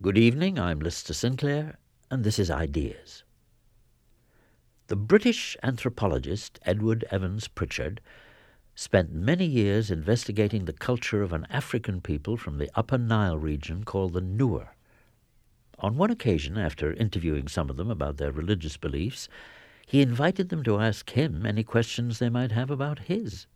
Good evening, I'm Lister Sinclair, and this is Ideas. The British anthropologist Edward Evans Pritchard spent many years investigating the culture of an African people from the Upper Nile region called the Nuer. On one occasion, after interviewing some of them about their religious beliefs, he invited them to ask him any questions they might have about his.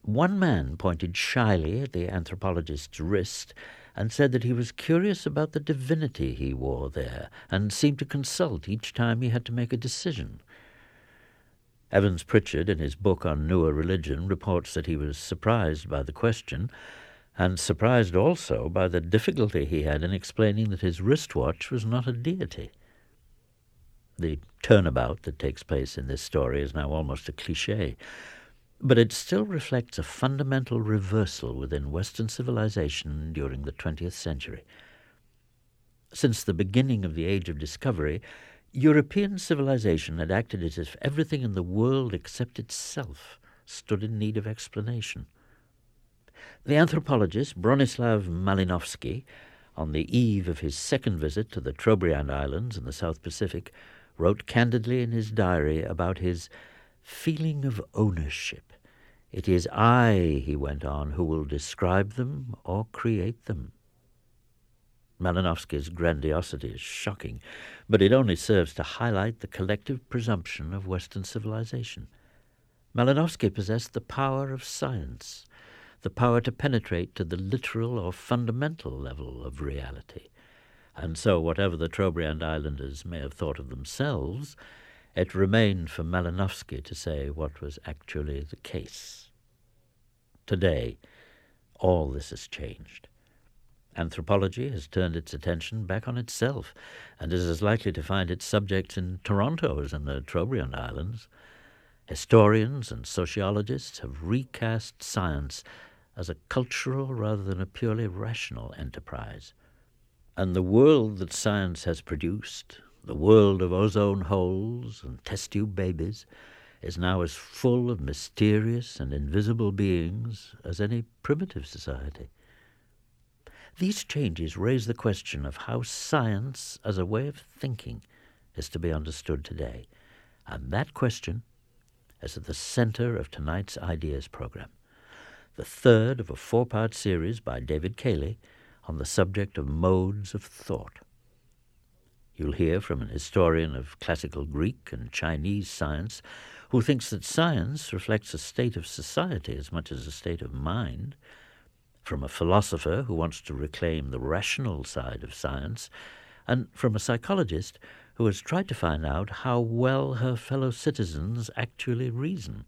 One man pointed shyly at the anthropologist's wrist and said that he was curious about the divinity he wore there, and seemed to consult each time he had to make a decision. Evans Pritchard, in his book on Nuer religion, reports that he was surprised by the question, and surprised also by the difficulty he had in explaining that his wristwatch was not a deity. The turnabout that takes place in this story is now almost a cliche, but it still reflects a fundamental reversal within Western civilization during the 20th century. Since the beginning of the Age of Discovery, European civilization had acted as if everything in the world except itself stood in need of explanation. The anthropologist Bronislaw Malinowski, on the eve of his second visit to the Trobriand Islands in the South Pacific, wrote candidly in his diary about his feeling of ownership. It is I, he went on, who will describe them or create them. Malinowski's grandiosity is shocking, but it only serves to highlight the collective presumption of Western civilization. Malinowski possessed the power of science, the power to penetrate to the literal or fundamental level of reality. And so, whatever the Trobriand Islanders may have thought of themselves, it remained for Malinowski to say what was actually the case. Today, all this has changed. Anthropology has turned its attention back on itself and is as likely to find its subjects in Toronto as in the Trobriand Islands. Historians and sociologists have recast science as a cultural rather than a purely rational enterprise. And the world that science has produced, the world of ozone holes and test tube babies is now as full of mysterious and invisible beings as any primitive society. These changes raise the question of how science as a way of thinking is to be understood today. And that question is at the center of tonight's Ideas program, the third of a four part series by David Cayley on the subject of modes of thought. You'll hear from an historian of classical Greek and Chinese science who thinks that science reflects a state of society as much as a state of mind, from a philosopher who wants to reclaim the rational side of science, and from a psychologist who has tried to find out how well her fellow citizens actually reason.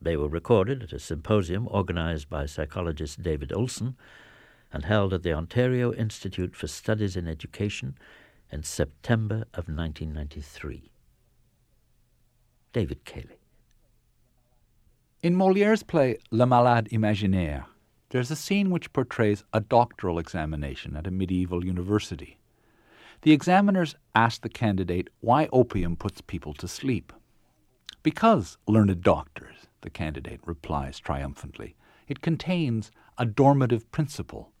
They were recorded at a symposium organized by psychologist David Olson and held at the Ontario Institute for Studies in Education in September of 1993. David Cayley. In Moliere's play Le Malade Imaginaire, there's a scene which portrays a doctoral examination at a medieval university. The examiners ask the candidate why opium puts people to sleep. Because, learned doctors, the candidate replies triumphantly, it contains a dormitive principle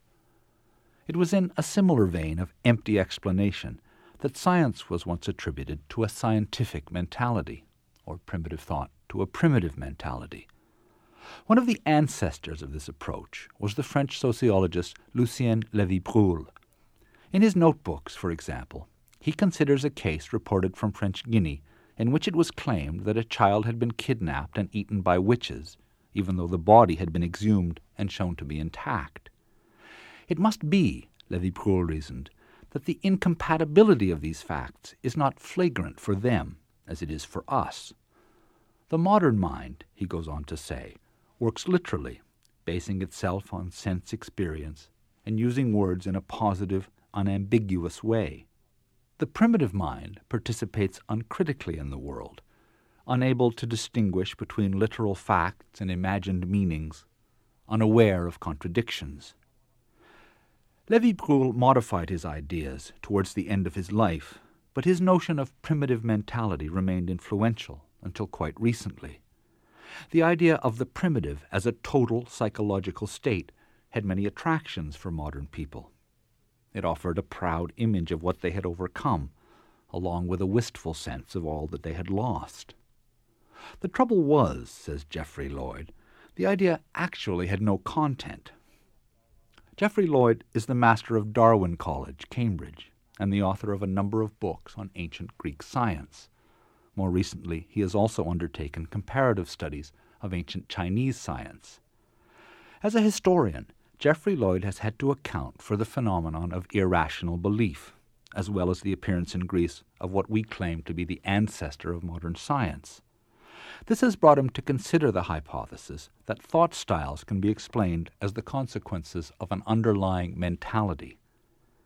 it was in a similar vein of empty explanation that science was once attributed to a scientific mentality, or primitive thought to a primitive mentality. One of the ancestors of this approach was the French sociologist Lucien Levy-Bruhl. In his notebooks, for example, he considers a case reported from French Guinea in which it was claimed that a child had been kidnapped and eaten by witches, even though the body had been exhumed and shown to be intact. It must be, Levy-Bruhl reasoned, that the incompatibility of these facts is not flagrant for them as it is for us. The modern mind, he goes on to say, works literally, basing itself on sense experience and using words in a positive, unambiguous way. The primitive mind participates uncritically in the world, unable to distinguish between literal facts and imagined meanings, unaware of contradictions. Levy-Bruhl modified his ideas towards the end of his life, but his notion of primitive mentality remained influential until quite recently. The idea of the primitive as a total psychological state had many attractions for modern people. It offered a proud image of what they had overcome, along with a wistful sense of all that they had lost. The trouble was, says Geoffrey Lloyd, the idea actually had no content. Geoffrey Lloyd is the master of Darwin College, Cambridge, and the author of a number of books on ancient Greek science. More recently, he has also undertaken comparative studies of ancient Chinese science. As a historian, Geoffrey Lloyd has had to account for the phenomenon of irrational belief, as well as the appearance in Greece of what we claim to be the ancestor of modern science. This has brought him to consider the hypothesis that thought styles can be explained as the consequences of an underlying mentality.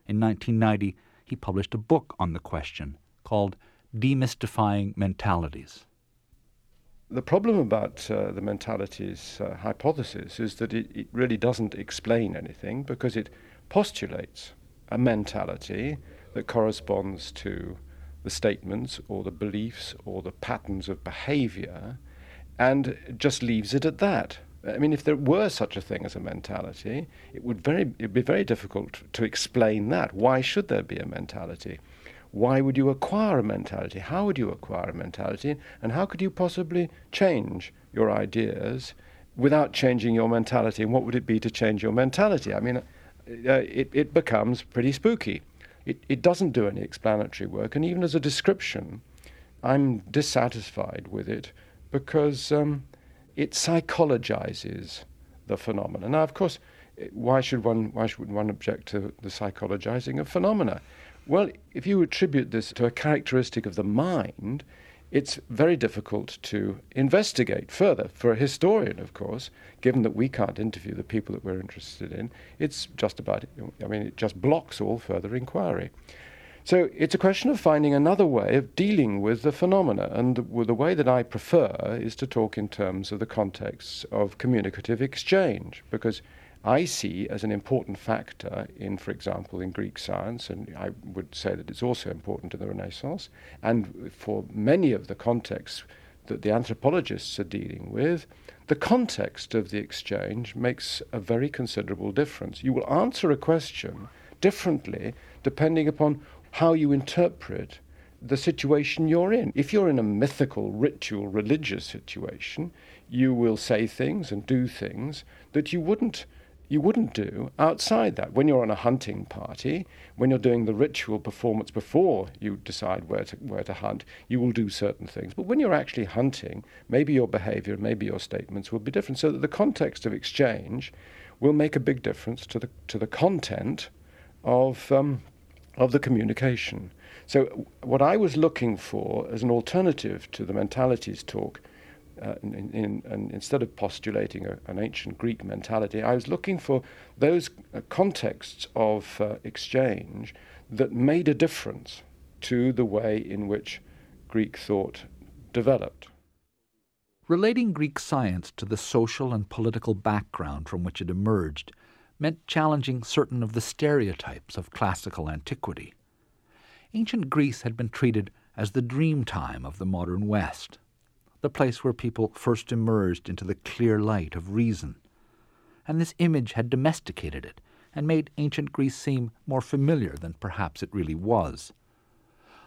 In 1990, he published a book on the question called Demystifying Mentalities. The problem about uh, the mentalities uh, hypothesis is that it, it really doesn't explain anything because it postulates a mentality that corresponds to the statements or the beliefs or the patterns of behavior and just leaves it at that. I mean, if there were such a thing as a mentality, it would very it'd be very difficult to explain that. Why should there be a mentality? Why would you acquire a mentality? How would you acquire a mentality? And how could you possibly change your ideas without changing your mentality? And what would it be to change your mentality? I mean, uh, it, it becomes pretty spooky. It, it doesn't do any explanatory work. And even as a description, I'm dissatisfied with it because um, it psychologizes the phenomena. Now, of course, why should one, why should one object to the psychologizing of phenomena? Well, if you attribute this to a characteristic of the mind, it's very difficult to investigate further. For a historian, of course, given that we can't interview the people that we're interested in, it's just about, I mean, it just blocks all further inquiry. So it's a question of finding another way of dealing with the phenomena. And the, the way that I prefer is to talk in terms of the context of communicative exchange, because I see as an important factor in, for example, in Greek science, and I would say that it's also important in the Renaissance, and for many of the contexts that the anthropologists are dealing with, the context of the exchange makes a very considerable difference. You will answer a question differently depending upon how you interpret the situation you're in. If you're in a mythical, ritual, religious situation, you will say things and do things that you wouldn't you wouldn't do outside that. When you're on a hunting party, when you're doing the ritual performance before you decide where to, where to hunt, you will do certain things. But when you're actually hunting, maybe your behavior, maybe your statements will be different. So that the context of exchange will make a big difference to the, to the content of, um, of the communication. So, what I was looking for as an alternative to the mentalities talk uh, in, in, in, instead of postulating a, an ancient Greek mentality, I was looking for those uh, contexts of uh, exchange that made a difference to the way in which Greek thought developed. Relating Greek science to the social and political background from which it emerged meant challenging certain of the stereotypes of classical antiquity. Ancient Greece had been treated as the dream time of the modern West the place where people first emerged into the clear light of reason. And this image had domesticated it and made ancient Greece seem more familiar than perhaps it really was.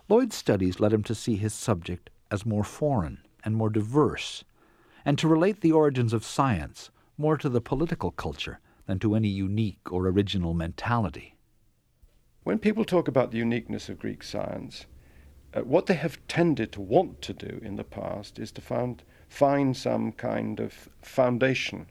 Lloyd's studies led him to see his subject as more foreign and more diverse, and to relate the origins of science more to the political culture than to any unique or original mentality. When people talk about the uniqueness of Greek science, uh, what they have tended to want to do in the past is to find, find some kind of foundation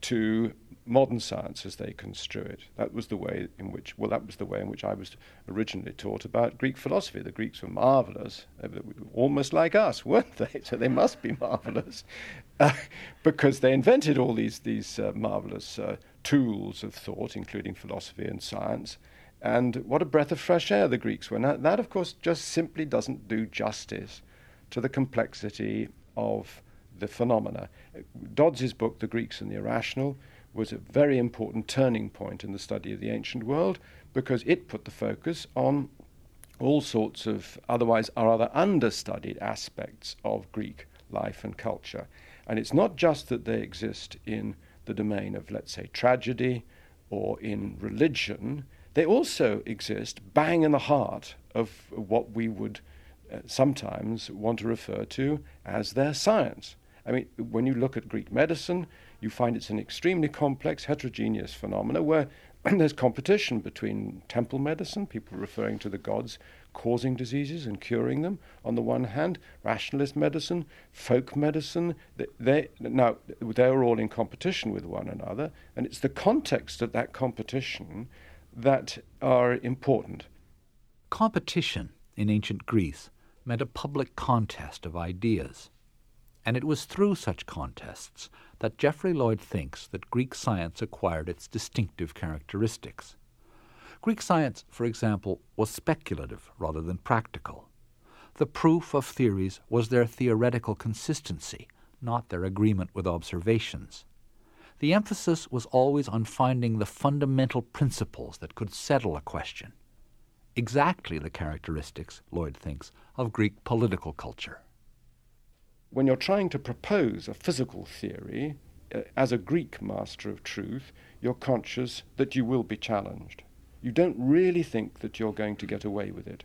to modern science as they construe it. That was the way in which, well, that was the way in which I was originally taught about Greek philosophy. The Greeks were marvelous, almost like us, weren't they? So they must be marvelous, uh, because they invented all these these uh, marvelous uh, tools of thought, including philosophy and science. And what a breath of fresh air the Greeks were. Now, that, of course, just simply doesn't do justice to the complexity of the phenomena. Dodds's book, The Greeks and the Irrational, was a very important turning point in the study of the ancient world because it put the focus on all sorts of otherwise or other understudied aspects of Greek life and culture. And it's not just that they exist in the domain of, let's say, tragedy or in religion, they also exist bang in the heart of what we would uh, sometimes want to refer to as their science. I mean, when you look at Greek medicine, you find it's an extremely complex, heterogeneous phenomena where there's competition between temple medicine, people referring to the gods causing diseases and curing them, on the one hand, rationalist medicine, folk medicine. They, they, now, they're all in competition with one another, and it's the context of that competition that are important. Competition in ancient Greece meant a public contest of ideas. And it was through such contests that Geoffrey Lloyd thinks that Greek science acquired its distinctive characteristics. Greek science, for example, was speculative rather than practical. The proof of theories was their theoretical consistency, not their agreement with observations. The emphasis was always on finding the fundamental principles that could settle a question. Exactly the characteristics, Lloyd thinks, of Greek political culture when you're trying to propose a physical theory, uh, as a Greek master of truth, you're conscious that you will be challenged. You don't really think that you're going to get away with it.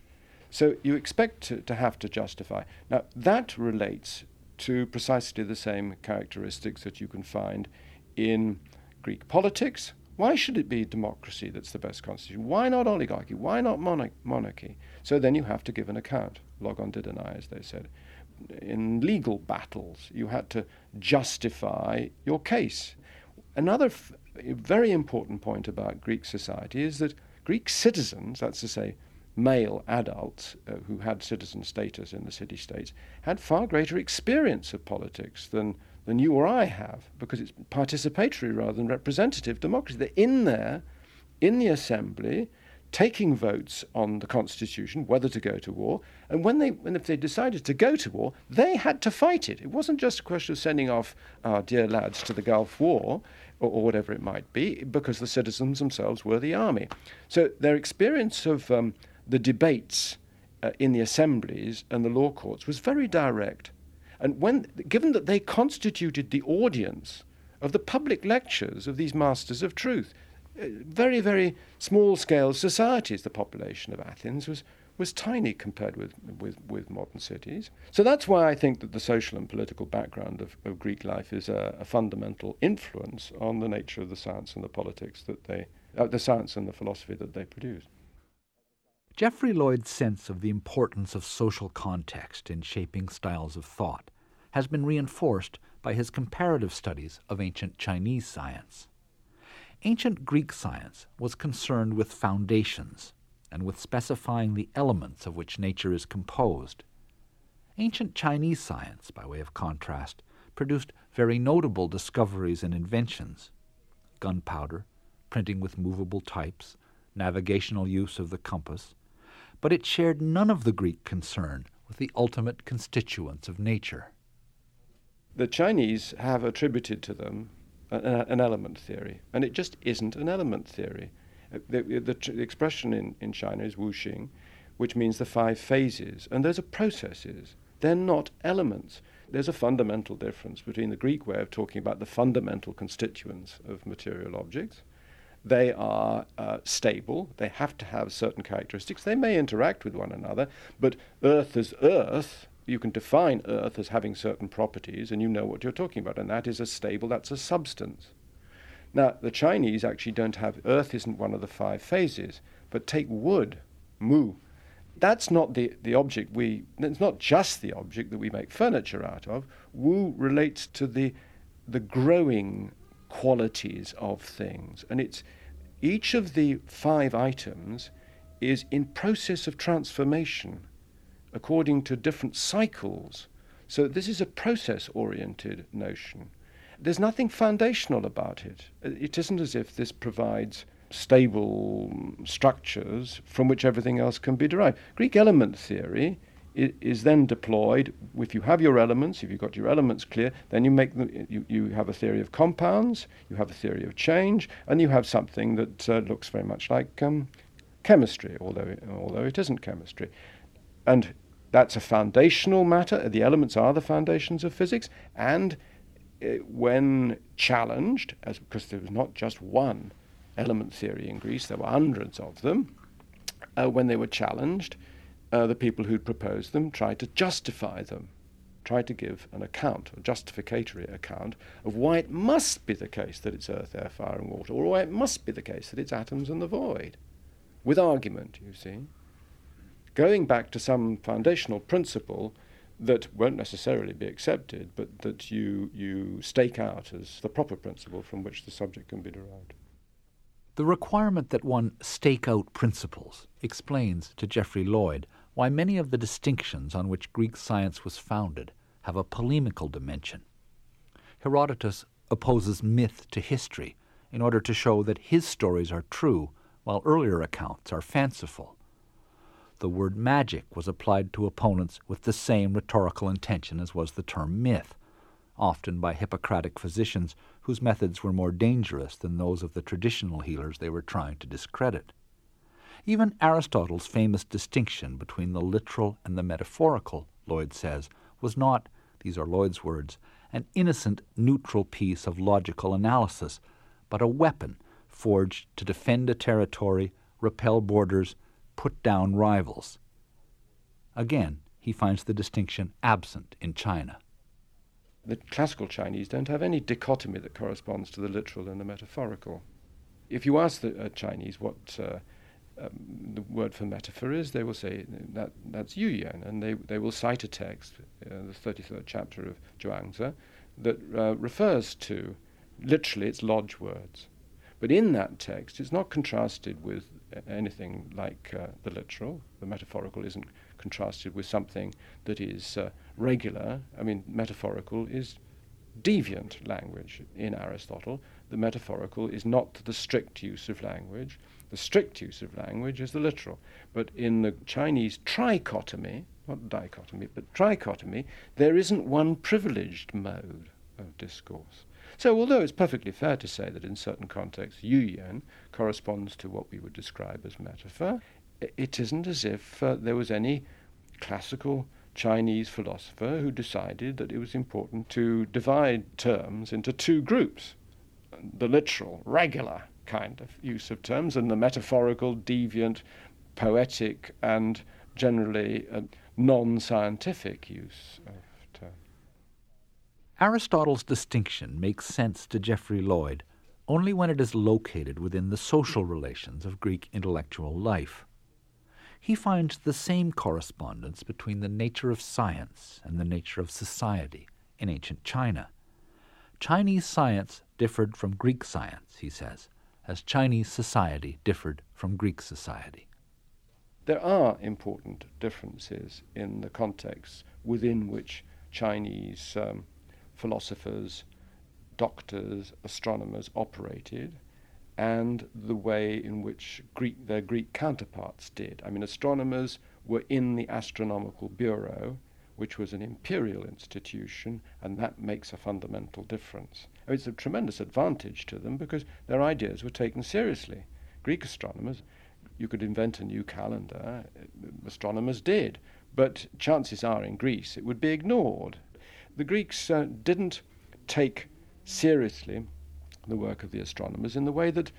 So you expect to, to have to justify. Now, that relates to precisely the same characteristics that you can find in Greek politics. Why should it be democracy that's the best constitution? Why not oligarchy? Why not monarchy? So then you have to give an account. Logon didonai, as they said in legal battles. You had to justify your case. Another f- very important point about Greek society is that Greek citizens, that's to say, male adults uh, who had citizen status in the city states, had far greater experience of politics than, than you or I have, because it's participatory rather than representative democracy. They're in there, in the assembly, taking votes on the constitution, whether to go to war, and when they, and if they decided to go to war, they had to fight it. It wasn't just a question of sending off our dear lads to the Gulf War or, or whatever it might be, because the citizens themselves were the army. So their experience of um, the debates uh, in the assemblies and the law courts was very direct. And when, given that they constituted the audience of the public lectures of these masters of truth, very, very small scale societies. The population of Athens was, was tiny compared with, with, with modern cities. So that's why I think that the social and political background of, of Greek life is a, a, fundamental influence on the nature of the science and the politics that they, uh, the science and the philosophy that they produce. Geoffrey Lloyd's sense of the importance of social context in shaping styles of thought has been reinforced by his comparative studies of ancient Chinese science. Ancient Greek science was concerned with foundations and with specifying the elements of which nature is composed. Ancient Chinese science, by way of contrast, produced very notable discoveries and inventions gunpowder, printing with movable types, navigational use of the compass, but it shared none of the Greek concern with the ultimate constituents of nature. The Chinese have attributed to them an element theory, and it just isn't an element theory. Uh, the, the, the, expression in, in China is wuxing, which means the five phases, and those are processes. They're not elements. There's a fundamental difference between the Greek way of talking about the fundamental constituents of material objects. They are uh, stable, they have to have certain characteristics. They may interact with one another, but Earth as Earth you can define Earth as having certain properties, and you know what you're talking about, and that is a stable, that's a substance. Now, the Chinese actually don't have, Earth isn't one of the five phases, but take wood, mu. That's not the, the object we, it's not just the object that we make furniture out of. Wu relates to the, the growing qualities of things, and it's each of the five items is in process of transformation according to different cycles. So this is a process oriented notion. There's nothing foundational about it. It isn't as if this provides stable structures from which everything else can be derived. Greek element theory is then deployed. If you have your elements, if you've got your elements clear, then you make the, you, you have a theory of compounds, you have a theory of change, and you have something that uh, looks very much like um, chemistry, although although it isn't chemistry. And that's a foundational matter. The elements are the foundations of physics. And uh, when challenged, as, because there was not just one element theory in Greece. There were hundreds of them. Uh, when they were challenged, uh, the people who'd proposed them tried to justify them, tried to give an account, a justificatory account, of why it must be the case that it's earth, air, fire, and water, or why it must be the case that it's atoms and the void. With argument, you see. Going back to some foundational principle that won't necessarily be accepted, but that you, you stake out as the proper principle from which the subject can be derived. The requirement that one stake out principles explains to Geoffrey Lloyd why many of the distinctions on which Greek science was founded have a polemical dimension. Herodotus opposes myth to history in order to show that his stories are true, while earlier accounts are fanciful the word magic was applied to opponents with the same rhetorical intention as was the term myth, often by Hippocratic physicians whose methods were more dangerous than those of the traditional healers they were trying to discredit. Even Aristotle's famous distinction between the literal and the metaphorical, Lloyd says, was not, these are Lloyd's words, an innocent, neutral piece of logical analysis, but a weapon forged to defend a territory, repel boarders, put down rivals. Again, he finds the distinction absent in China. The classical Chinese don't have any dichotomy that corresponds to the literal and the metaphorical. If you ask the uh, Chinese what uh, um, the word for metaphor is, they will say that that's Yu Yan, and they, they will cite a text, uh, the 33rd chapter of Zhuangzi, that uh, refers to literally its lodge words. But in that text, it's not contrasted with anything like uh, the literal. The metaphorical isn't contrasted with something that is uh, regular. I mean, metaphorical is deviant language in Aristotle. The metaphorical is not the strict use of language. The strict use of language is the literal. But in the Chinese trichotomy, not dichotomy, but trichotomy, there isn't one privileged mode of discourse. So, although it's perfectly fair to say that in certain contexts Yu Yan corresponds to what we would describe as metaphor, it isn't as if uh, there was any classical Chinese philosopher who decided that it was important to divide terms into two groups the literal, regular kind of use of terms, and the metaphorical, deviant, poetic, and generally uh, non scientific use of terms. Aristotle's distinction makes sense to Geoffrey Lloyd only when it is located within the social relations of Greek intellectual life. He finds the same correspondence between the nature of science and the nature of society in ancient China. Chinese science differed from Greek science, he says, as Chinese society differed from Greek society. There are important differences in the context within which Chinese um, philosophers, doctors, astronomers operated, and the way in which Greek, their Greek counterparts did. I mean, astronomers were in the Astronomical Bureau, which was an imperial institution, and that makes a fundamental difference. It's a tremendous advantage to them because their ideas were taken seriously. Greek astronomers, you could invent a new calendar, astronomers did, but chances are in Greece it would be ignored the Greeks uh, didn't take seriously the work of the astronomers in the way that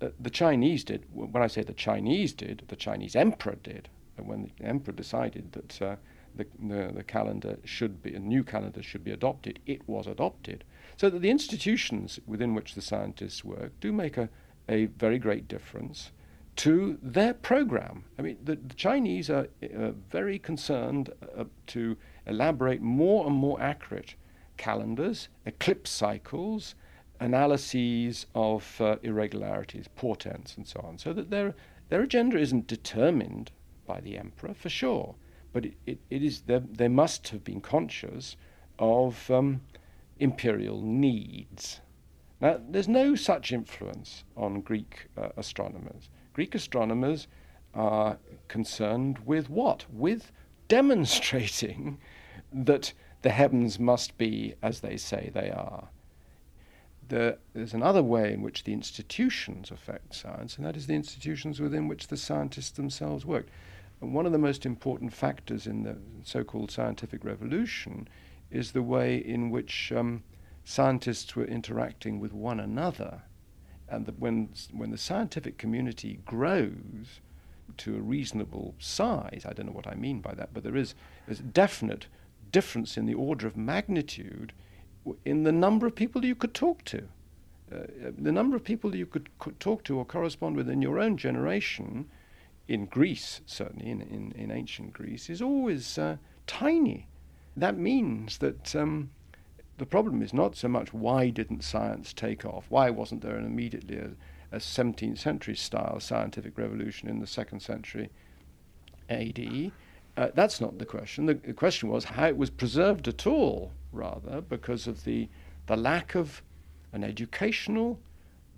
uh, the Chinese did. When I say the Chinese did, the Chinese emperor did. And when the emperor decided that uh, the, the, calendar should be, a new calendar should be adopted, it was adopted. So that the institutions within which the scientists work do make a, a very great difference to their program. I mean, the, the Chinese are uh, very concerned uh, to elaborate more and more accurate calendars, eclipse cycles, analyses of uh, irregularities, portents, and so on, so that their, their agenda isn't determined by the emperor, for sure, but it, it, it is, they must have been conscious of um, imperial needs. Now, there's no such influence on Greek uh, astronomers. Greek astronomers are concerned with what? With demonstrating that the heavens must be as they say they are. The, there's another way in which the institutions affect science, and that is the institutions within which the scientists themselves work. And one of the most important factors in the so called scientific revolution is the way in which um, scientists were interacting with one another And the, when, when the scientific community grows to a reasonable size, I don't know what I mean by that, but there is a definite difference in the order of magnitude in the number of people you could talk to. Uh, the number of people you could, could, talk to or correspond with in your own generation, in Greece, certainly in, in, in ancient Greece, is always uh, tiny. That means that um, the problem is not so much why didn't science take off? Why wasn't there an immediately a, a 17th century style scientific revolution in the second century AD? Uh, that's not the question. The, the, question was how it was preserved at all, rather, because of the, the lack of an educational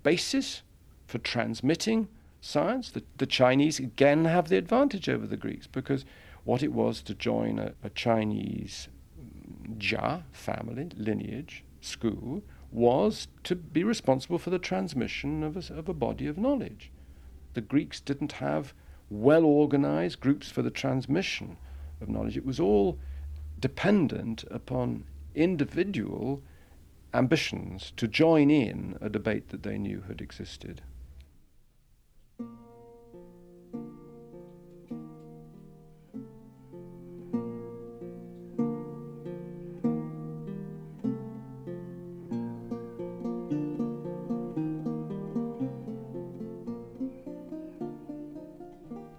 basis for transmitting science. The, the Chinese again have the advantage over the Greeks because what it was to join a, a Chinese Jia family, lineage, school, was to be responsible for the transmission of a, of a body of knowledge. The Greeks didn't have well organized groups for the transmission of knowledge. It was all dependent upon individual ambitions to join in a debate that they knew had existed.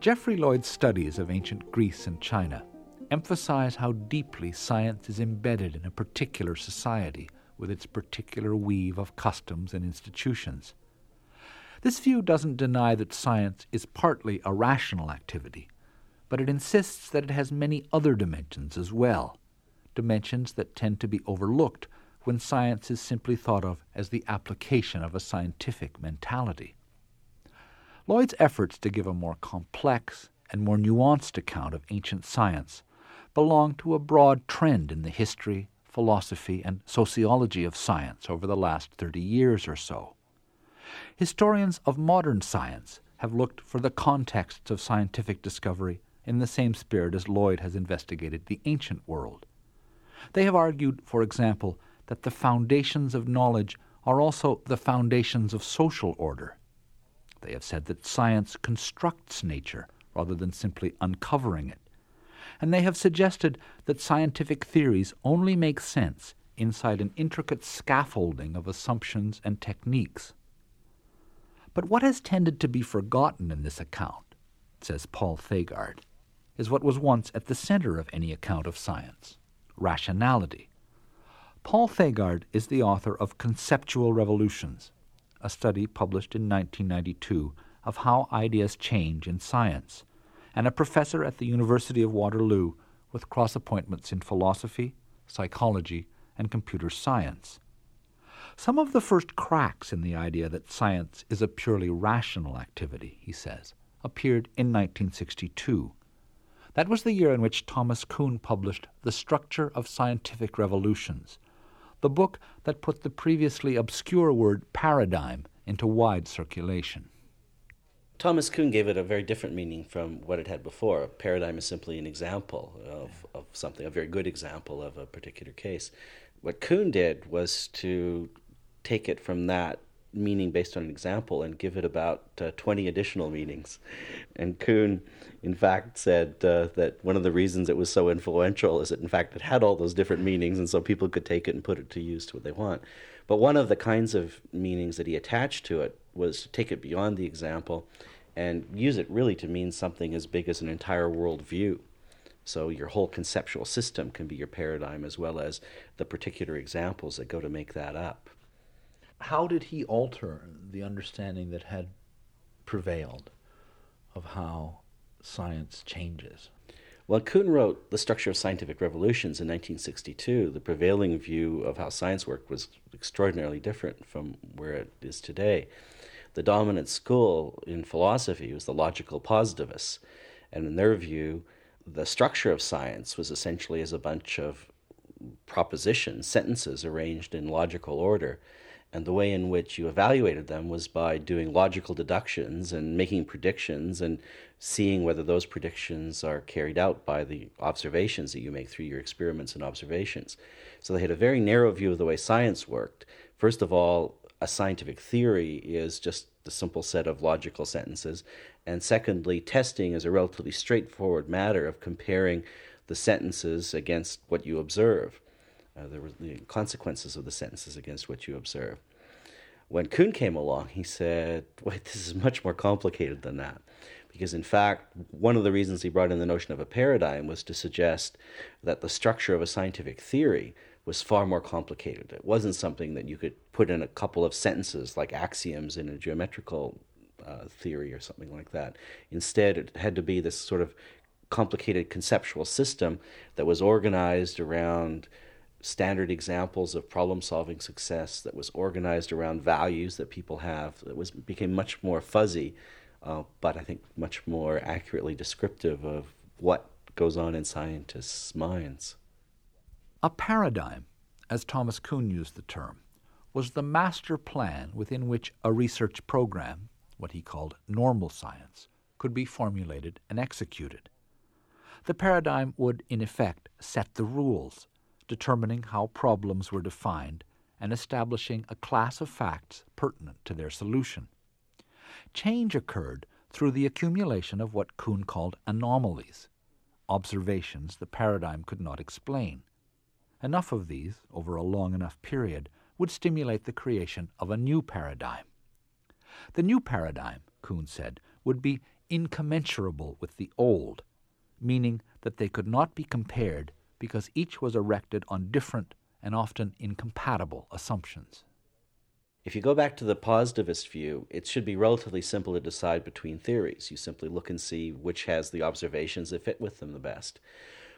Geoffrey Lloyd's studies of ancient Greece and China emphasize how deeply science is embedded in a particular society with its particular weave of customs and institutions. This view doesn't deny that science is partly a rational activity, but it insists that it has many other dimensions as well, dimensions that tend to be overlooked when science is simply thought of as the application of a scientific mentality. Lloyd's efforts to give a more complex and more nuanced account of ancient science belong to a broad trend in the history, philosophy, and sociology of science over the last 30 years or so. Historians of modern science have looked for the contexts of scientific discovery in the same spirit as Lloyd has investigated the ancient world. They have argued, for example, that the foundations of knowledge are also the foundations of social order they have said that science constructs nature rather than simply uncovering it. And they have suggested that scientific theories only make sense inside an intricate scaffolding of assumptions and techniques. But what has tended to be forgotten in this account, says Paul Thagard, is what was once at the center of any account of science rationality. Paul Thagard is the author of Conceptual Revolutions, a study published in 1992 of how ideas change in science, and a professor at the University of Waterloo with cross appointments in philosophy, psychology, and computer science. Some of the first cracks in the idea that science is a purely rational activity, he says, appeared in 1962. That was the year in which Thomas Kuhn published The Structure of Scientific Revolutions, the book that put the previously obscure word paradigm into wide circulation. Thomas Kuhn gave it a very different meaning from what it had before. A paradigm is simply an example of, of something, a very good example of a particular case. What Kuhn did was to take it from that meaning based on an example and give it about uh, 20 additional meanings. And Kuhn, in fact, said uh, that one of the reasons it was so influential is that, in fact, it had all those different meanings, and so people could take it and put it to use to what they want. But one of the kinds of meanings that he attached to it was to take it beyond the example and use it really to mean something as big as an entire worldview. So your whole conceptual system can be your paradigm as well as the particular examples that go to make that up how did he alter the understanding that had prevailed of how science changes? Well, Kuhn wrote The Structure of Scientific Revolutions in 1962. The prevailing view of how science worked was extraordinarily different from where it is today. The dominant school in philosophy was the logical positivists, and in their view, the structure of science was essentially as a bunch of propositions, sentences arranged in logical order and the way in which you evaluated them was by doing logical deductions and making predictions and seeing whether those predictions are carried out by the observations that you make through your experiments and observations. So they had a very narrow view of the way science worked. First of all, a scientific theory is just a simple set of logical sentences. And secondly, testing is a relatively straightforward matter of comparing the sentences against what you observe, uh, the, the consequences of the sentences against what you observe. When Kuhn came along, he said, wait, this is much more complicated than that. Because, in fact, one of the reasons he brought in the notion of a paradigm was to suggest that the structure of a scientific theory was far more complicated. It wasn't something that you could put in a couple of sentences like axioms in a geometrical uh, theory or something like that. Instead, it had to be this sort of complicated conceptual system that was organized around standard examples of problem solving success that was organized around values that people have that was became much more fuzzy uh, but i think much more accurately descriptive of what goes on in scientists' minds a paradigm, as Thomas Kuhn used the term, was the master plan within which a research program, what he called normal science, could be formulated and executed. The paradigm would, in effect, set the rules, determining how problems were defined and establishing a class of facts pertinent to their solution. Change occurred through the accumulation of what Kuhn called anomalies, observations the paradigm could not explain. Enough of these, over a long enough period, would stimulate the creation of a new paradigm. The new paradigm, Kuhn said, would be incommensurable with the old, meaning that they could not be compared because each was erected on different and often incompatible assumptions. If you go back to the positivist view, it should be relatively simple to decide between theories. You simply look and see which has the observations that fit with them the best.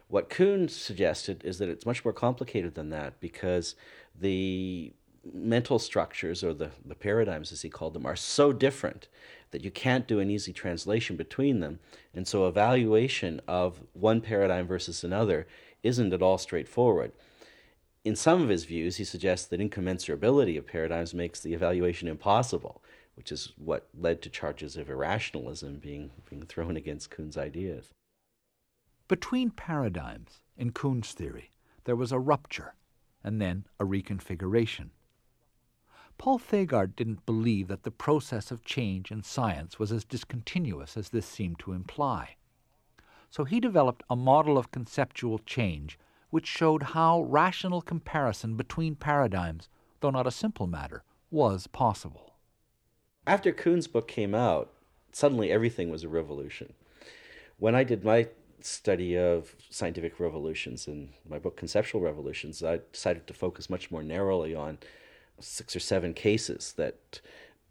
What Kuhn suggested is that it's much more complicated than that because the mental structures or the, the paradigms, as he called them, are so different that you can't do an easy translation between them. And so, evaluation of one paradigm versus another isn't at all straightforward. In some of his views, he suggests that incommensurability of paradigms makes the evaluation impossible, which is what led to charges of irrationalism being, being thrown against Kuhn's ideas. Between paradigms, in Kuhn's theory, there was a rupture and then a reconfiguration. Paul Thagard didn't believe that the process of change in science was as discontinuous as this seemed to imply. So he developed a model of conceptual change which showed how rational comparison between paradigms, though not a simple matter, was possible. After Kuhn's book came out, suddenly everything was a revolution. When I did my study of scientific revolutions in my book Conceptual Revolutions, I decided to focus much more narrowly on six or seven cases that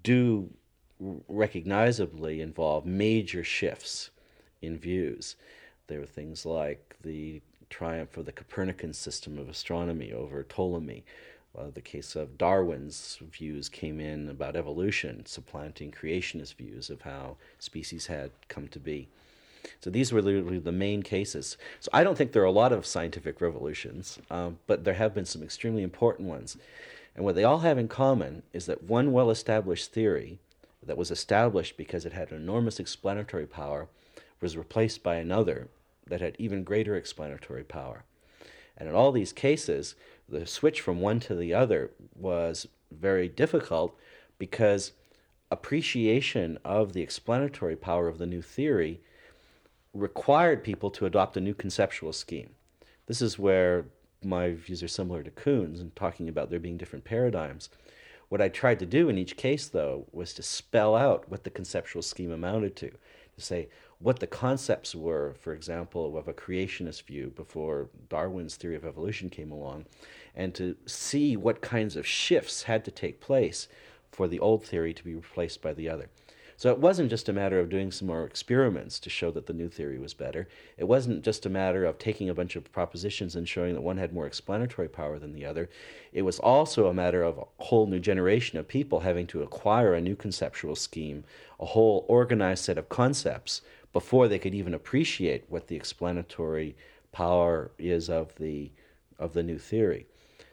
do recognizably involve major shifts in views. There were things like the triumph of the Copernican system of astronomy over Ptolemy. Uh, the case of Darwin's views came in about evolution, supplanting creationist views of how species had come to be. So these were literally the main cases. So I don't think there are a lot of scientific revolutions, um, but there have been some extremely important ones. And what they all have in common is that one well established theory that was established because it had enormous explanatory power was replaced by another that had even greater explanatory power. And in all these cases, the switch from one to the other was very difficult because appreciation of the explanatory power of the new theory required people to adopt a new conceptual scheme. This is where my views are similar to Kuhn's and talking about there being different paradigms. What I tried to do in each case, though, was to spell out what the conceptual scheme amounted to, to say what the concepts were, for example, of a creationist view before Darwin's theory of evolution came along, and to see what kinds of shifts had to take place for the old theory to be replaced by the other. So it wasn't just a matter of doing some more experiments to show that the new theory was better. It wasn't just a matter of taking a bunch of propositions and showing that one had more explanatory power than the other. It was also a matter of a whole new generation of people having to acquire a new conceptual scheme, a whole organized set of concepts before they could even appreciate what the explanatory power is of the of the new theory.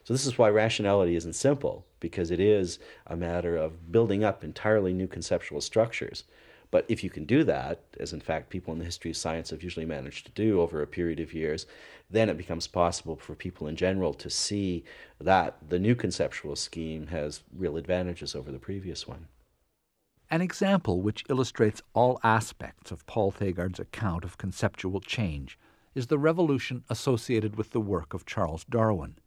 So this is why rationality isn't simple because it is a matter of building up entirely new conceptual structures. But if you can do that, as in fact people in the history of science have usually managed to do over a period of years, then it becomes possible for people in general to see that the new conceptual scheme has real advantages over the previous one. An example which illustrates all aspects of Paul Thagard's account of conceptual change is the revolution associated with the work of Charles Darwin.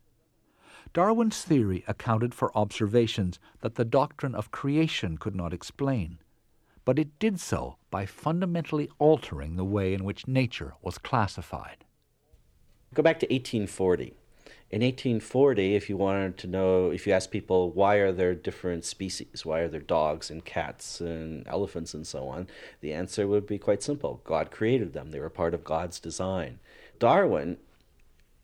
Darwin's theory accounted for observations that the doctrine of creation could not explain, but it did so by fundamentally altering the way in which nature was classified. Go back to 1840. In 1840, if you wanted to know, if you asked people why are there different species, why are there dogs and cats and elephants and so on, the answer would be quite simple. God created them. They were part of God's design. Darwin,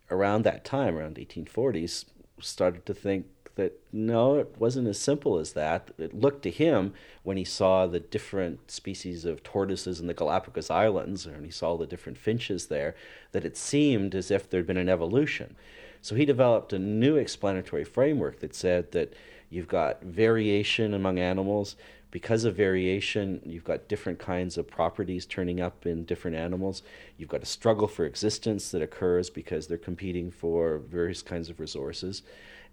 around that time, around 1840s, started to think that no, it wasn't as simple as that. It looked to him when he saw the different species of tortoises in the Galapagos Islands, and he saw the different finches there, that it seemed as if there'd been an evolution. So he developed a new explanatory framework that said that you've got variation among animals. Because of variation, you've got different kinds of properties turning up in different animals. You've got a struggle for existence that occurs because they're competing for various kinds of resources.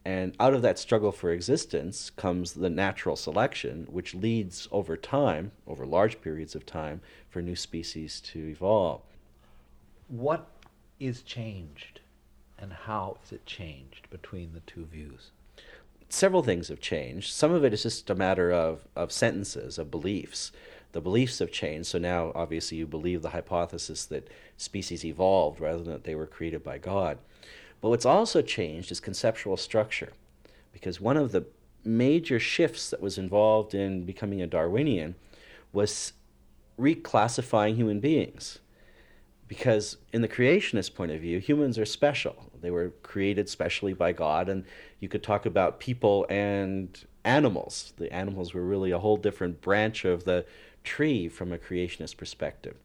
And out of that struggle for existence comes the natural selection, which leads over time, over large periods of time, for new species to evolve. What is changed? and how is it changed between the two views? Several things have changed. Some of it is just a matter of, of sentences, of beliefs. The beliefs have changed, so now obviously you believe the hypothesis that species evolved rather than that they were created by God. But what's also changed is conceptual structure, because one of the major shifts that was involved in becoming a Darwinian was reclassifying human beings. Because in the creationist point of view humans are special. They were created specially by god and you could talk about people and animals. The animals were really a whole different branch of the tree from a creationist perspective.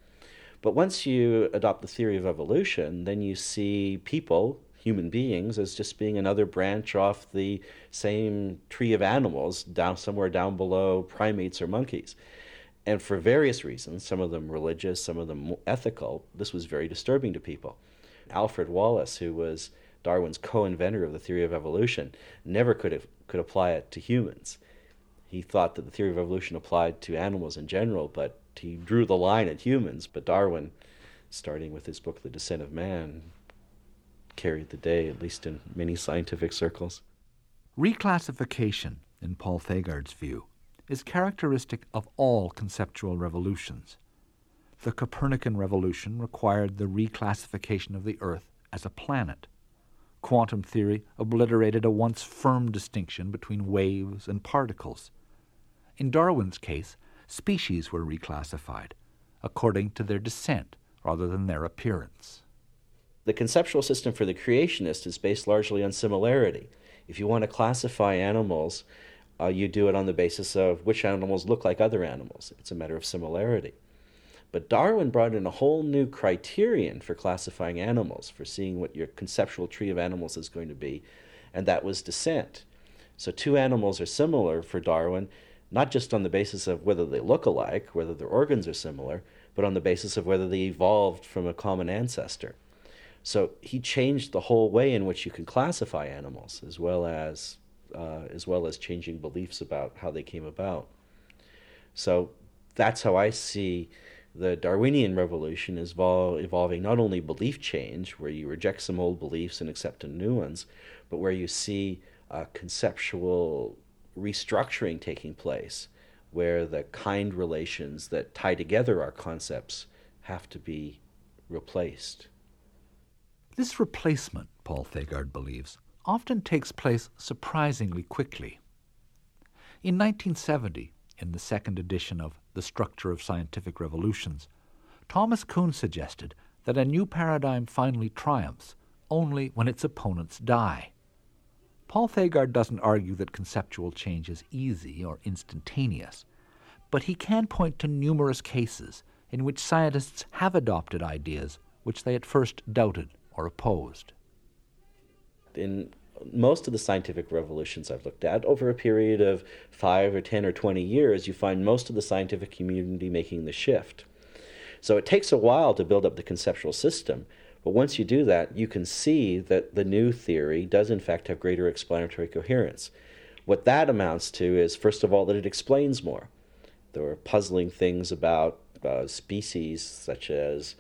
But once you adopt the theory of evolution then you see people human beings as just being another branch off the same tree of animals down somewhere down below primates or monkeys and for various reasons, some of them religious, some of them ethical, this was very disturbing to people. Alfred Wallace, who was Darwin's co-inventor of the theory of evolution, never could have, could apply it to humans. He thought that the theory of evolution applied to animals in general, but he drew the line at humans. But Darwin, starting with his book The Descent of Man, carried the day, at least in many scientific circles. Reclassification, in Paul Thagard's view, is characteristic of all conceptual revolutions. The Copernican revolution required the reclassification of the Earth as a planet. Quantum theory obliterated a once firm distinction between waves and particles. In Darwin's case, species were reclassified according to their descent rather than their appearance. The conceptual system for the creationist is based largely on similarity. If you want to classify animals, uh, you do it on the basis of which animals look like other animals. It's a matter of similarity. But Darwin brought in a whole new criterion for classifying animals, for seeing what your conceptual tree of animals is going to be, and that was descent. So, two animals are similar for Darwin, not just on the basis of whether they look alike, whether their organs are similar, but on the basis of whether they evolved from a common ancestor. So, he changed the whole way in which you can classify animals, as well as uh, as well as changing beliefs about how they came about. So that's how I see the Darwinian revolution is evolving not only belief change, where you reject some old beliefs and accept new ones, but where you see conceptual restructuring taking place, where the kind relations that tie together our concepts have to be replaced. This replacement, Paul Thagard believes, often takes place surprisingly quickly. In 1970, in the second edition of The Structure of Scientific Revolutions, Thomas Kuhn suggested that a new paradigm finally triumphs only when its opponents die. Paul Thagard doesn't argue that conceptual change is easy or instantaneous, but he can point to numerous cases in which scientists have adopted ideas which they at first doubted or opposed in most of the scientific revolutions I've looked at, over a period of five or 10 or 20 years, you find most of the scientific community making the shift. So it takes a while to build up the conceptual system, but once you do that, you can see that the new theory does, in fact, have greater explanatory coherence. What that amounts to is, first of all, that it explains more. There are puzzling things about uh, species, such as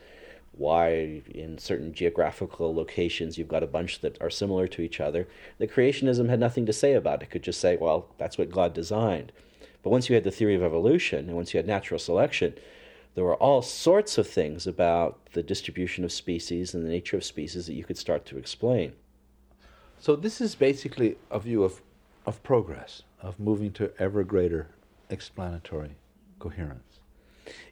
why in certain geographical locations you've got a bunch that are similar to each other. The creationism had nothing to say about it. It could just say, well, that's what God designed. But once you had the theory of evolution and once you had natural selection, there were all sorts of things about the distribution of species and the nature of species that you could start to explain. So this is basically a view of, of progress, of moving to ever greater explanatory coherence.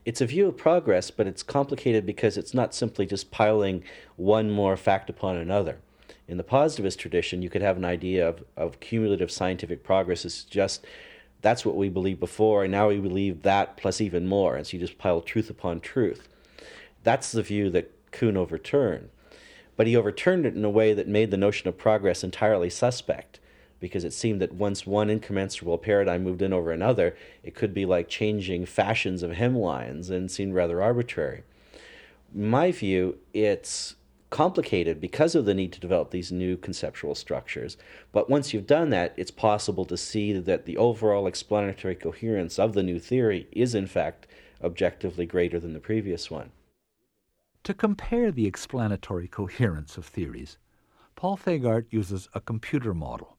It's a view of progress, but it's complicated because it's not simply just piling one more fact upon another. In the positivist tradition, you could have an idea of, of cumulative scientific progress as just that's what we believed before, and now we believe that plus even more. And so you just pile truth upon truth. That's the view that Kuhn overturned. But he overturned it in a way that made the notion of progress entirely suspect, because it seemed that once one incommensurable paradigm moved in over another, it could be like changing fashions of hemlines and seemed rather arbitrary. My view, it's complicated because of the need to develop these new conceptual structures. But once you've done that, it's possible to see that the overall explanatory coherence of the new theory is, in fact, objectively greater than the previous one. To compare the explanatory coherence of theories, Paul Thagard uses a computer model.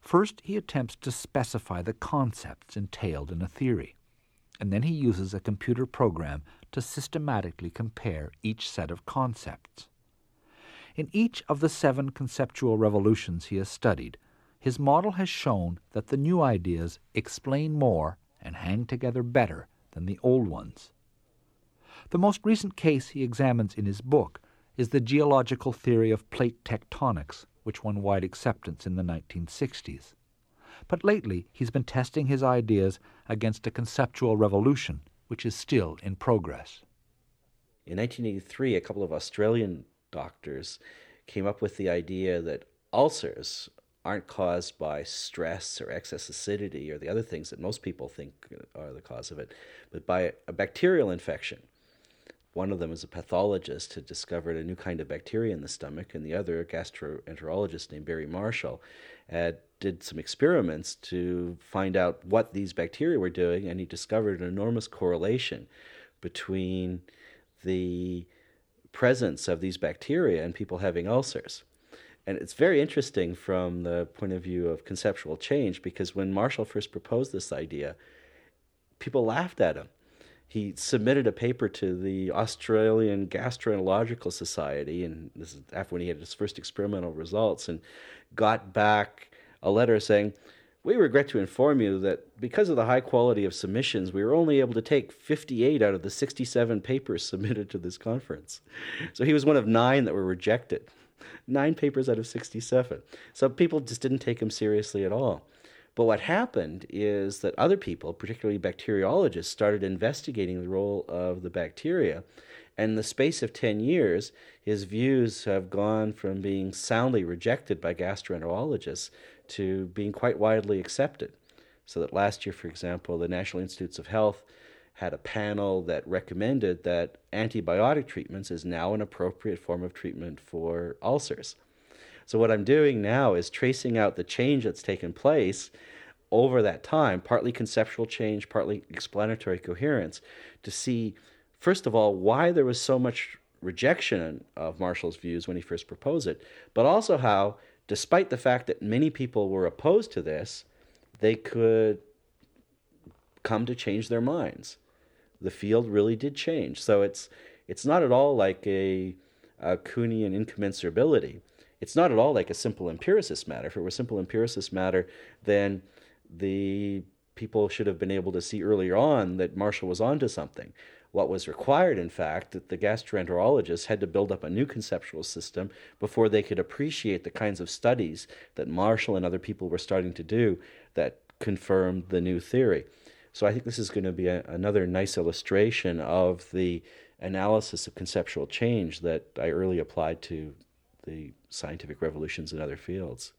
First, he attempts to specify the concepts entailed in a theory, and then he uses a computer program to systematically compare each set of concepts. In each of the seven conceptual revolutions he has studied, his model has shown that the new ideas explain more and hang together better than the old ones. The most recent case he examines in his book is the geological theory of plate tectonics, which won wide acceptance in the 1960s. But lately he's been testing his ideas against a conceptual revolution, which is still in progress. In 1983, a couple of Australian doctors came up with the idea that ulcers aren't caused by stress or excess acidity or the other things that most people think are the cause of it, but by a bacterial infection. One of them is a pathologist who discovered a new kind of bacteria in the stomach, and the other, a gastroenterologist named Barry Marshall, had, did some experiments to find out what these bacteria were doing, and he discovered an enormous correlation between the presence of these bacteria in people having ulcers. And it's very interesting from the point of view of conceptual change because when Marshall first proposed this idea, people laughed at him. He submitted a paper to the Australian Gastroenterological Society, and this is after when he had his first experimental results, and got back a letter saying, we regret to inform you that because of the high quality of submissions, we were only able to take 58 out of the 67 papers submitted to this conference. So he was one of nine that were rejected. Nine papers out of 67. So people just didn't take him seriously at all. But what happened is that other people, particularly bacteriologists, started investigating the role of the bacteria. And in the space of 10 years, his views have gone from being soundly rejected by gastroenterologists to being quite widely accepted. So that last year, for example, the National Institutes of Health had a panel that recommended that antibiotic treatments is now an appropriate form of treatment for ulcers. So what I'm doing now is tracing out the change that's taken place over that time, partly conceptual change, partly explanatory coherence, to see, first of all, why there was so much rejection of Marshall's views when he first proposed it, but also how despite the fact that many people were opposed to this, they could come to change their minds. The field really did change. So it's it's not at all like a, a Kuhnian incommensurability. It's not at all like a simple empiricist matter. If it were simple empiricist matter, then the people should have been able to see earlier on that Marshall was onto something. What was required, in fact, that the gastroenterologists had to build up a new conceptual system before they could appreciate the kinds of studies that Marshall and other people were starting to do that confirmed the new theory. So I think this is going to be a, another nice illustration of the analysis of conceptual change that I early applied to the scientific revolutions in other fields.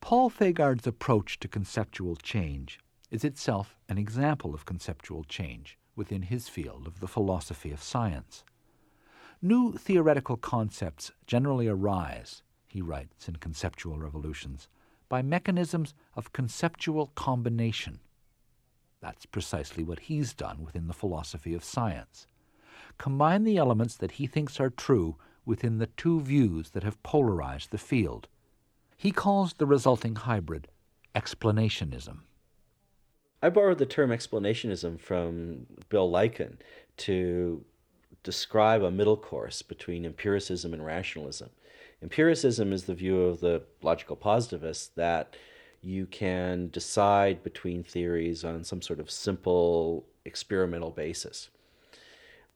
Paul Thagard's approach to conceptual change is itself an example of conceptual change within his field of the philosophy of science. New theoretical concepts generally arise, he writes in Conceptual Revolutions, by mechanisms of conceptual combination. That's precisely what he's done within the philosophy of science. Combine the elements that he thinks are true within the two views that have polarized the field. He calls the resulting hybrid explanationism. I borrowed the term explanationism from Bill Lycan to describe a middle course between empiricism and rationalism. Empiricism is the view of the logical positivists that you can decide between theories on some sort of simple experimental basis.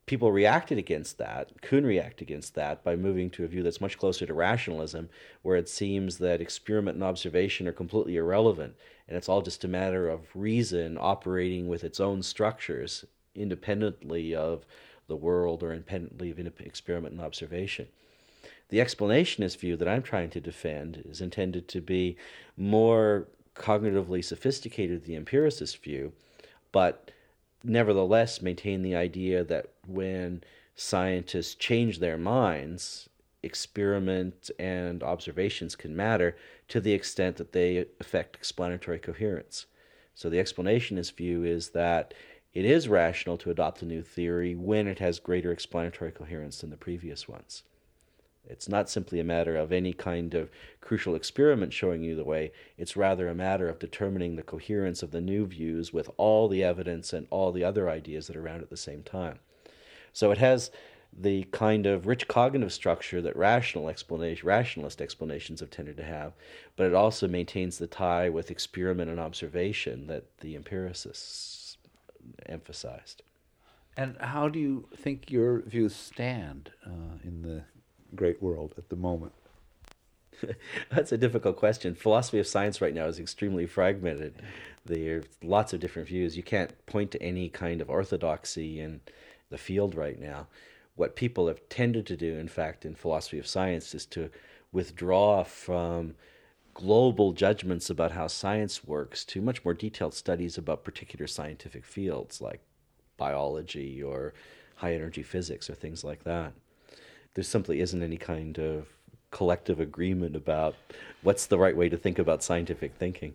People reacted against that, Kuhn reacted against that by moving to a view that's much closer to rationalism, where it seems that experiment and observation are completely irrelevant, and it's all just a matter of reason operating with its own structures independently of the world or independently of experiment and observation. The explanationist view that I'm trying to defend is intended to be more cognitively sophisticated than the empiricist view, but nevertheless maintain the idea that when scientists change their minds, experiment and observations can matter to the extent that they affect explanatory coherence. So the explanationist view is that it is rational to adopt a new theory when it has greater explanatory coherence than the previous ones. It's not simply a matter of any kind of crucial experiment showing you the way. It's rather a matter of determining the coherence of the new views with all the evidence and all the other ideas that are around at the same time. So it has the kind of rich cognitive structure that rational explanation, rationalist explanations have tended to have, but it also maintains the tie with experiment and observation that the empiricists emphasized. And how do you think your views stand uh, in the great world at the moment? That's a difficult question. Philosophy of science right now is extremely fragmented. There are lots of different views. You can't point to any kind of orthodoxy in the field right now. What people have tended to do, in fact, in philosophy of science, is to withdraw from global judgments about how science works to much more detailed studies about particular scientific fields like biology or high energy physics or things like that there simply isn't any kind of collective agreement about what's the right way to think about scientific thinking.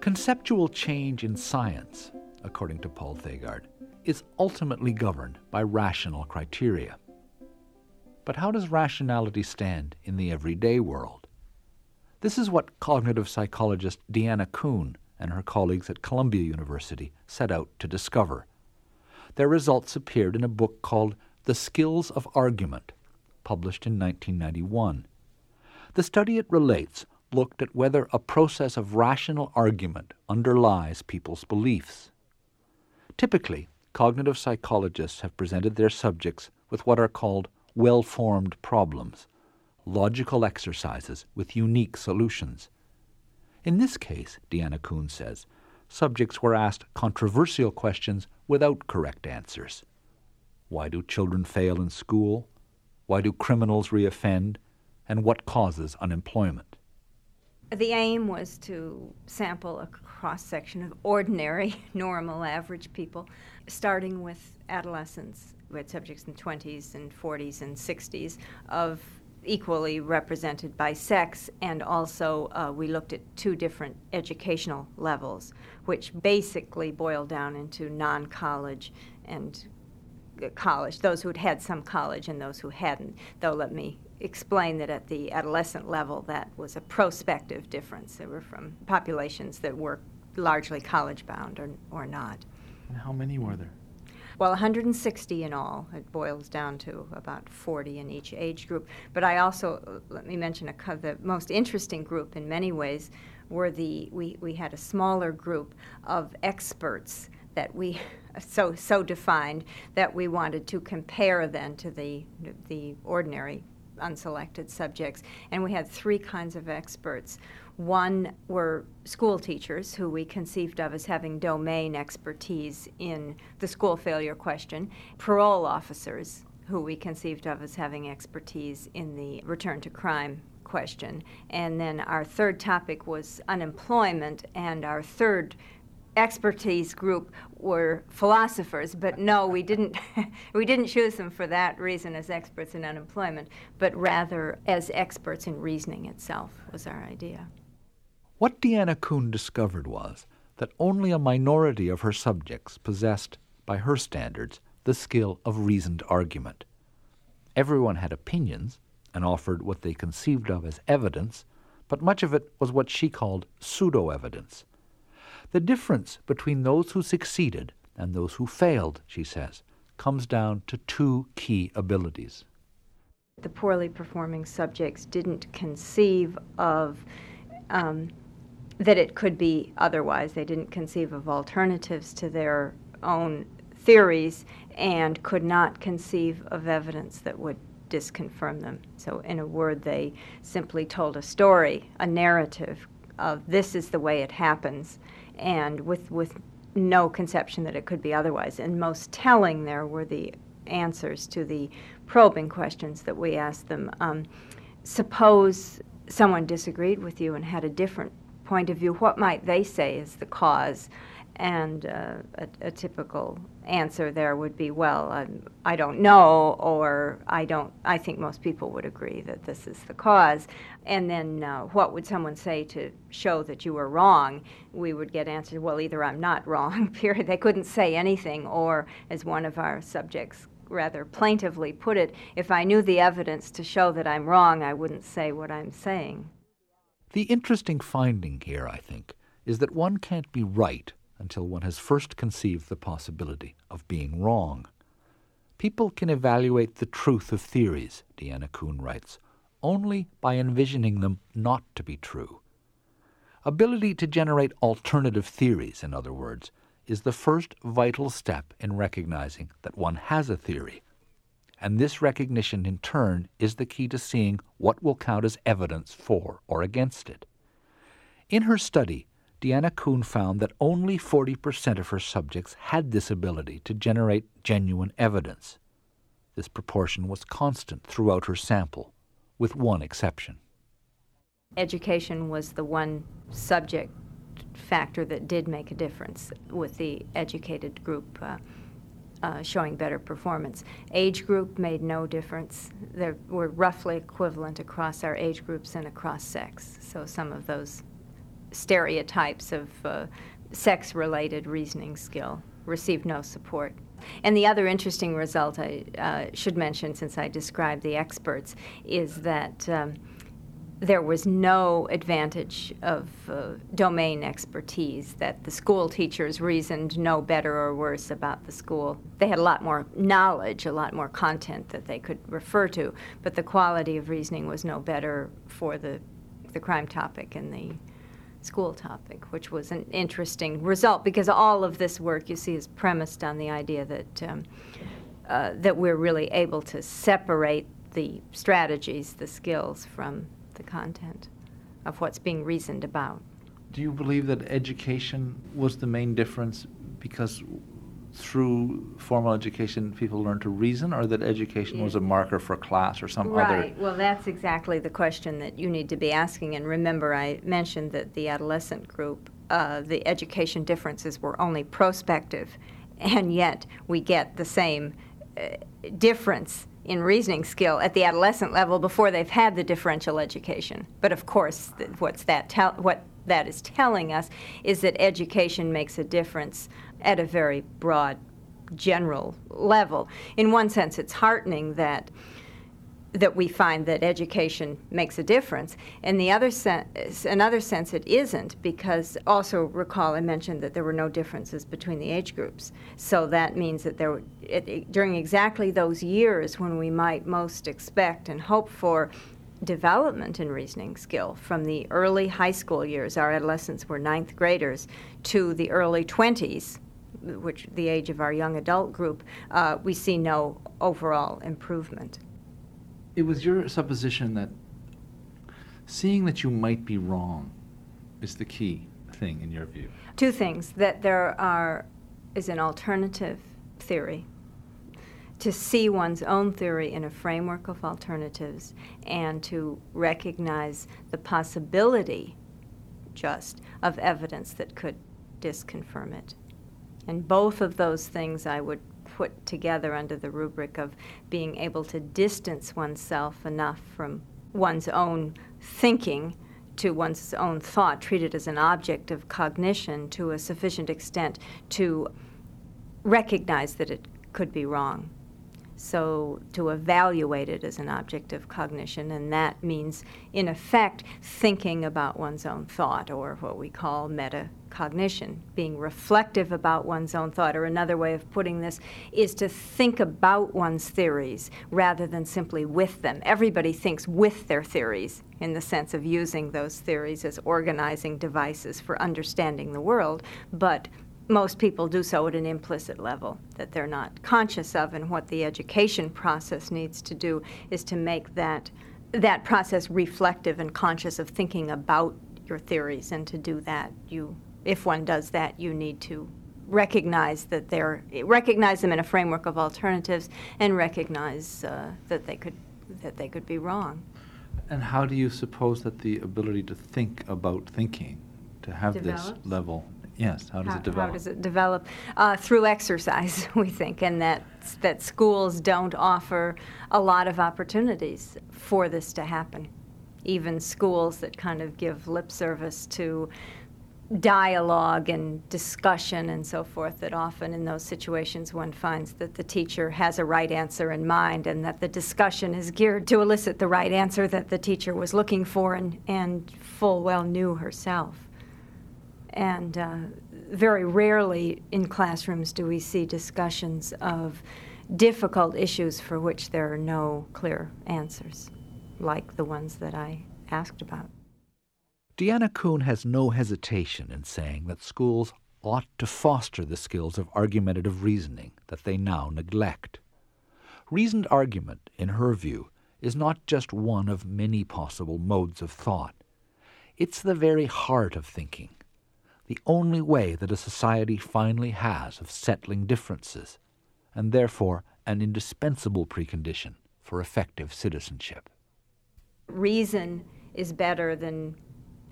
Conceptual change in science, according to Paul Thagard, is ultimately governed by rational criteria. But how does rationality stand in the everyday world? This is what cognitive psychologist Deanna Kuhn and her colleagues at Columbia University set out to discover. Their results appeared in a book called The Skills of Argument, published in 1991. The study it relates looked at whether a process of rational argument underlies people's beliefs. Typically, cognitive psychologists have presented their subjects with what are called well formed problems, logical exercises with unique solutions. In this case, Deanna Kuhn says, subjects were asked controversial questions without correct answers. Why do children fail in school? Why do criminals reoffend? And what causes unemployment? The aim was to sample a cross section of ordinary, normal, average people, starting with adolescents we had subjects in 20s and 40s and 60s of equally represented by sex, and also uh, we looked at two different educational levels, which basically boiled down into non college and uh, college, those who had had some college and those who hadn't. Though, let me explain that at the adolescent level, that was a prospective difference. They were from populations that were largely college bound or, or not. And how many were there? Well, 160 in all. It boils down to about 40 in each age group. But I also, uh, let me mention a, the most interesting group in many ways were the, we, we had a smaller group of experts that we so so defined that we wanted to compare then to the the ordinary unselected subjects. And we had three kinds of experts. One were school teachers, who we conceived of as having domain expertise in the school failure question, parole officers, who we conceived of as having expertise in the return to crime question. And then our third topic was unemployment, and our third expertise group were philosophers, but no, we didn't, we didn't choose them for that reason as experts in unemployment, but rather as experts in reasoning itself was our idea. What Deanna Kuhn discovered was that only a minority of her subjects possessed, by her standards, the skill of reasoned argument. Everyone had opinions and offered what they conceived of as evidence, but much of it was what she called pseudo evidence the difference between those who succeeded and those who failed, she says, comes down to two key abilities. The poorly performing subjects didn't conceive of um, that it could be otherwise. They didn't conceive of alternatives to their own theories and could not conceive of evidence that would disconfirm them. So, in a word, they simply told a story, a narrative of this is the way it happens, and with, with no conception that it could be otherwise. And most telling there were the answers to the probing questions that we asked them. Um, suppose someone disagreed with you and had a different point of view, what might they say is the cause? And uh, a, a, typical answer there would be, well, I do not know, or I don't. I think most people would agree that this is the cause. And then, uh, what would someone say to show that you were wrong? We would get answered, well, either I'm not wrong, period. They couldn't say anything, or as one of our subjects rather plaintively put it, if I knew the evidence to show that I'm wrong, I wouldn't say what I'm saying. The interesting finding here, I think, is that one can't be right until one has first conceived the possibility of being wrong. People can evaluate the truth of theories, Deanna Kuhn writes, only by envisioning them not to be true. Ability to generate alternative theories, in other words, is the first vital step in recognizing that one has a theory. And this recognition, in turn, is the key to seeing what will count as evidence for or against it. In her study, Deanna Kuhn found that only 40% of her subjects had this ability to generate genuine evidence. This proportion was constant throughout her sample, with one exception. Education was the one subject factor that did make a difference with the educated group uh, uh, showing better performance. Age group made no difference. They were roughly equivalent across our age groups and across sex. So some of those stereotypes of uh, sex related reasoning skill received no support. And the other interesting result I uh, should mention, since I described the experts, is that um, there was no advantage of uh, domain expertise, that the school teachers reasoned no better or worse about the school. They had a lot more knowledge, a lot more content that they could refer to, but the quality of reasoning was no better for the, the crime topic and the school topic, which was an interesting result because all of this work you see is premised on the idea that um, uh, that we're really able to separate the strategies, the skills from the content of what's being reasoned about. Do you believe that education was the main difference because through formal education people learn to reason, or that education yeah. was a marker for class or some right. other? Right. Well, that's exactly the question that you need to be asking. And remember, I mentioned that the adolescent group, uh, the education differences were only prospective, and yet we get the same uh, difference in reasoning skill at the adolescent level before they've had the differential education. But of course, what's that what that is telling us is that education makes a difference at a very broad, general level. In one sense, it's heartening that that we find that education makes a difference. In the other sense, another sense, it isn't because also recall I mentioned that there were no differences between the age groups. So that means that there, it, during exactly those years when we might most expect and hope for development in reasoning skill from the early high school years, our adolescents were ninth graders, to the early 20s, which the age of our young adult group, uh, we see no overall improvement. It was your supposition that seeing that you might be wrong is the key thing in your view. Two things that there are is an alternative theory to see one's own theory in a framework of alternatives and to recognize the possibility just of evidence that could disconfirm it. And both of those things I would put together under the rubric of being able to distance oneself enough from one's own thinking to one's own thought, treated as an object of cognition to a sufficient extent to recognize that it could be wrong. So, to evaluate it as an object of cognition, and that means, in effect, thinking about one's own thought, or what we call metacognition, being reflective about one's own thought. Or another way of putting this is to think about one's theories rather than simply with them. Everybody thinks with their theories in the sense of using those theories as organizing devices for understanding the world, but most people do so at an implicit level that they're not conscious of and what the education process needs to do is to make that that process reflective and conscious of thinking about your theories and to do that you if one does that you need to recognize that they're recognize them in a framework of alternatives and recognize uh, that they could that they could be wrong and how do you suppose that the ability to think about thinking to have Develops? this level Yes, how does how, it develop? How does it develop? Uh, through exercise, we think, and that, that schools don't offer a lot of opportunities for this to happen. Even schools that kind of give lip service to dialogue and discussion and so forth, that often in those situations one finds that the teacher has a right answer in mind and that the discussion is geared to elicit the right answer that the teacher was looking for and, and full well knew herself. And uh, very rarely in classrooms do we see discussions of difficult issues for which there are no clear answers, like the ones that I asked about. Deanna Kuhn has no hesitation in saying that schools ought to foster the skills of argumentative reasoning that they now neglect. Reasoned argument, in her view, is not just one of many possible modes of thought. It's the very heart of thinking the only way that a society finally has of settling differences, and therefore an indispensable precondition for effective citizenship. Reason is better than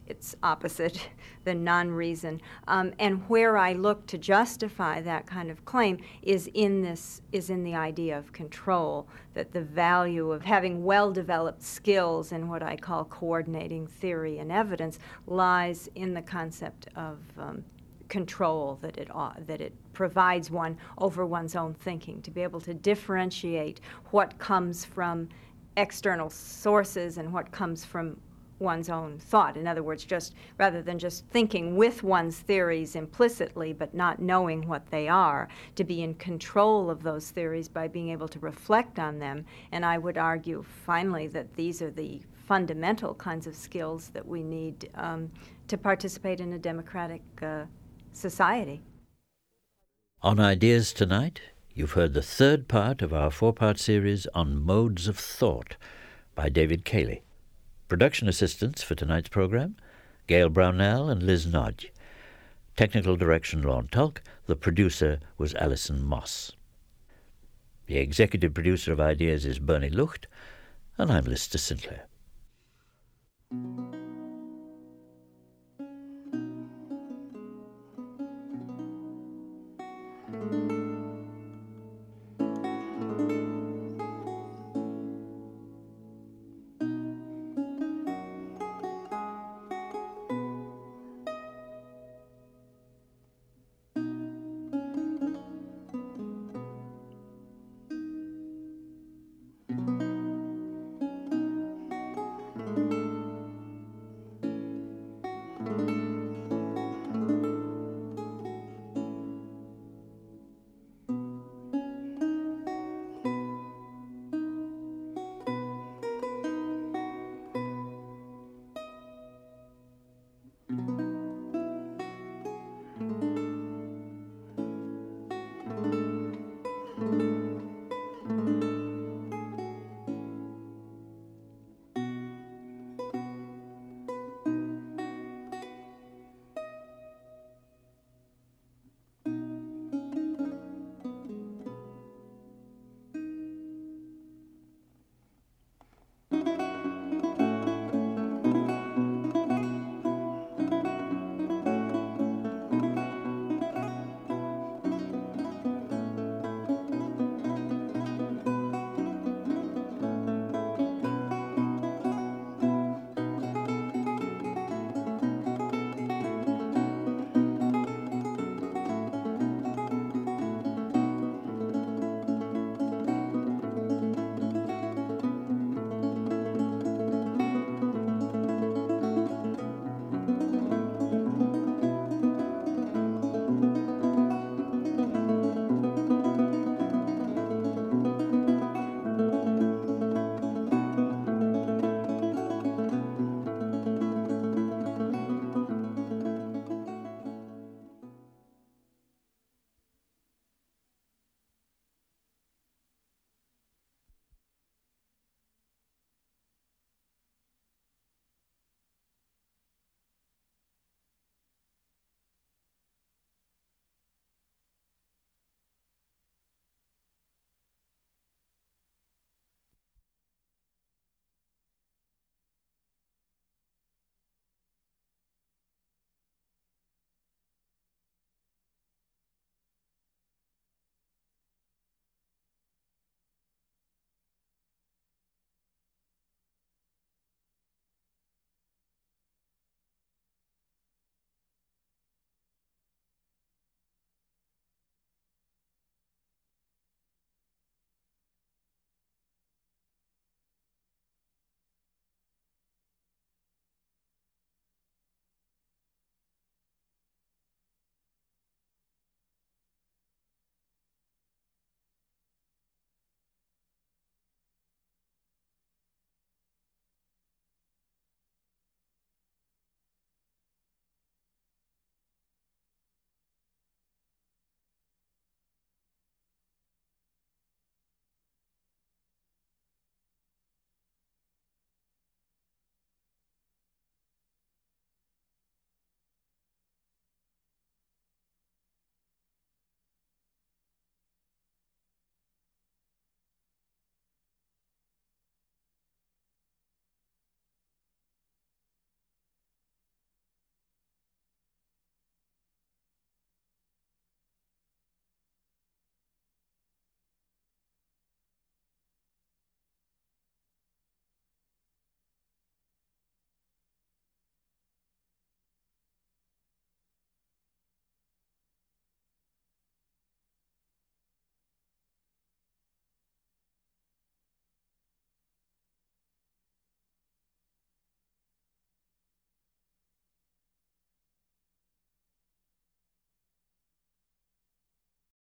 its opposite, the non reason. Um, and where I look to justify that kind of claim is in this is in the idea of control, that the value of having well developed skills in what I call coordinating theory and evidence lies in the concept of um, control that it uh, that it provides one over one's own thinking to be able to differentiate what comes from external sources and what comes from one's own thought. In other words, just rather than just thinking with one's theories implicitly but not knowing what they are, to be in control of those theories by being able to reflect on them. And I would argue finally that these are the fundamental kinds of skills that we need um, to participate in a democratic uh, society. On Ideas Tonight, you've heard the third part of our four part series on modes of thought by David Cayley. Production assistants for tonight's program Gail Brownell and Liz Nodge. Technical direction Lorne Tulk. The producer was Alison Moss. The executive producer of Ideas is Bernie Lucht, and I'm Lister Sinclair.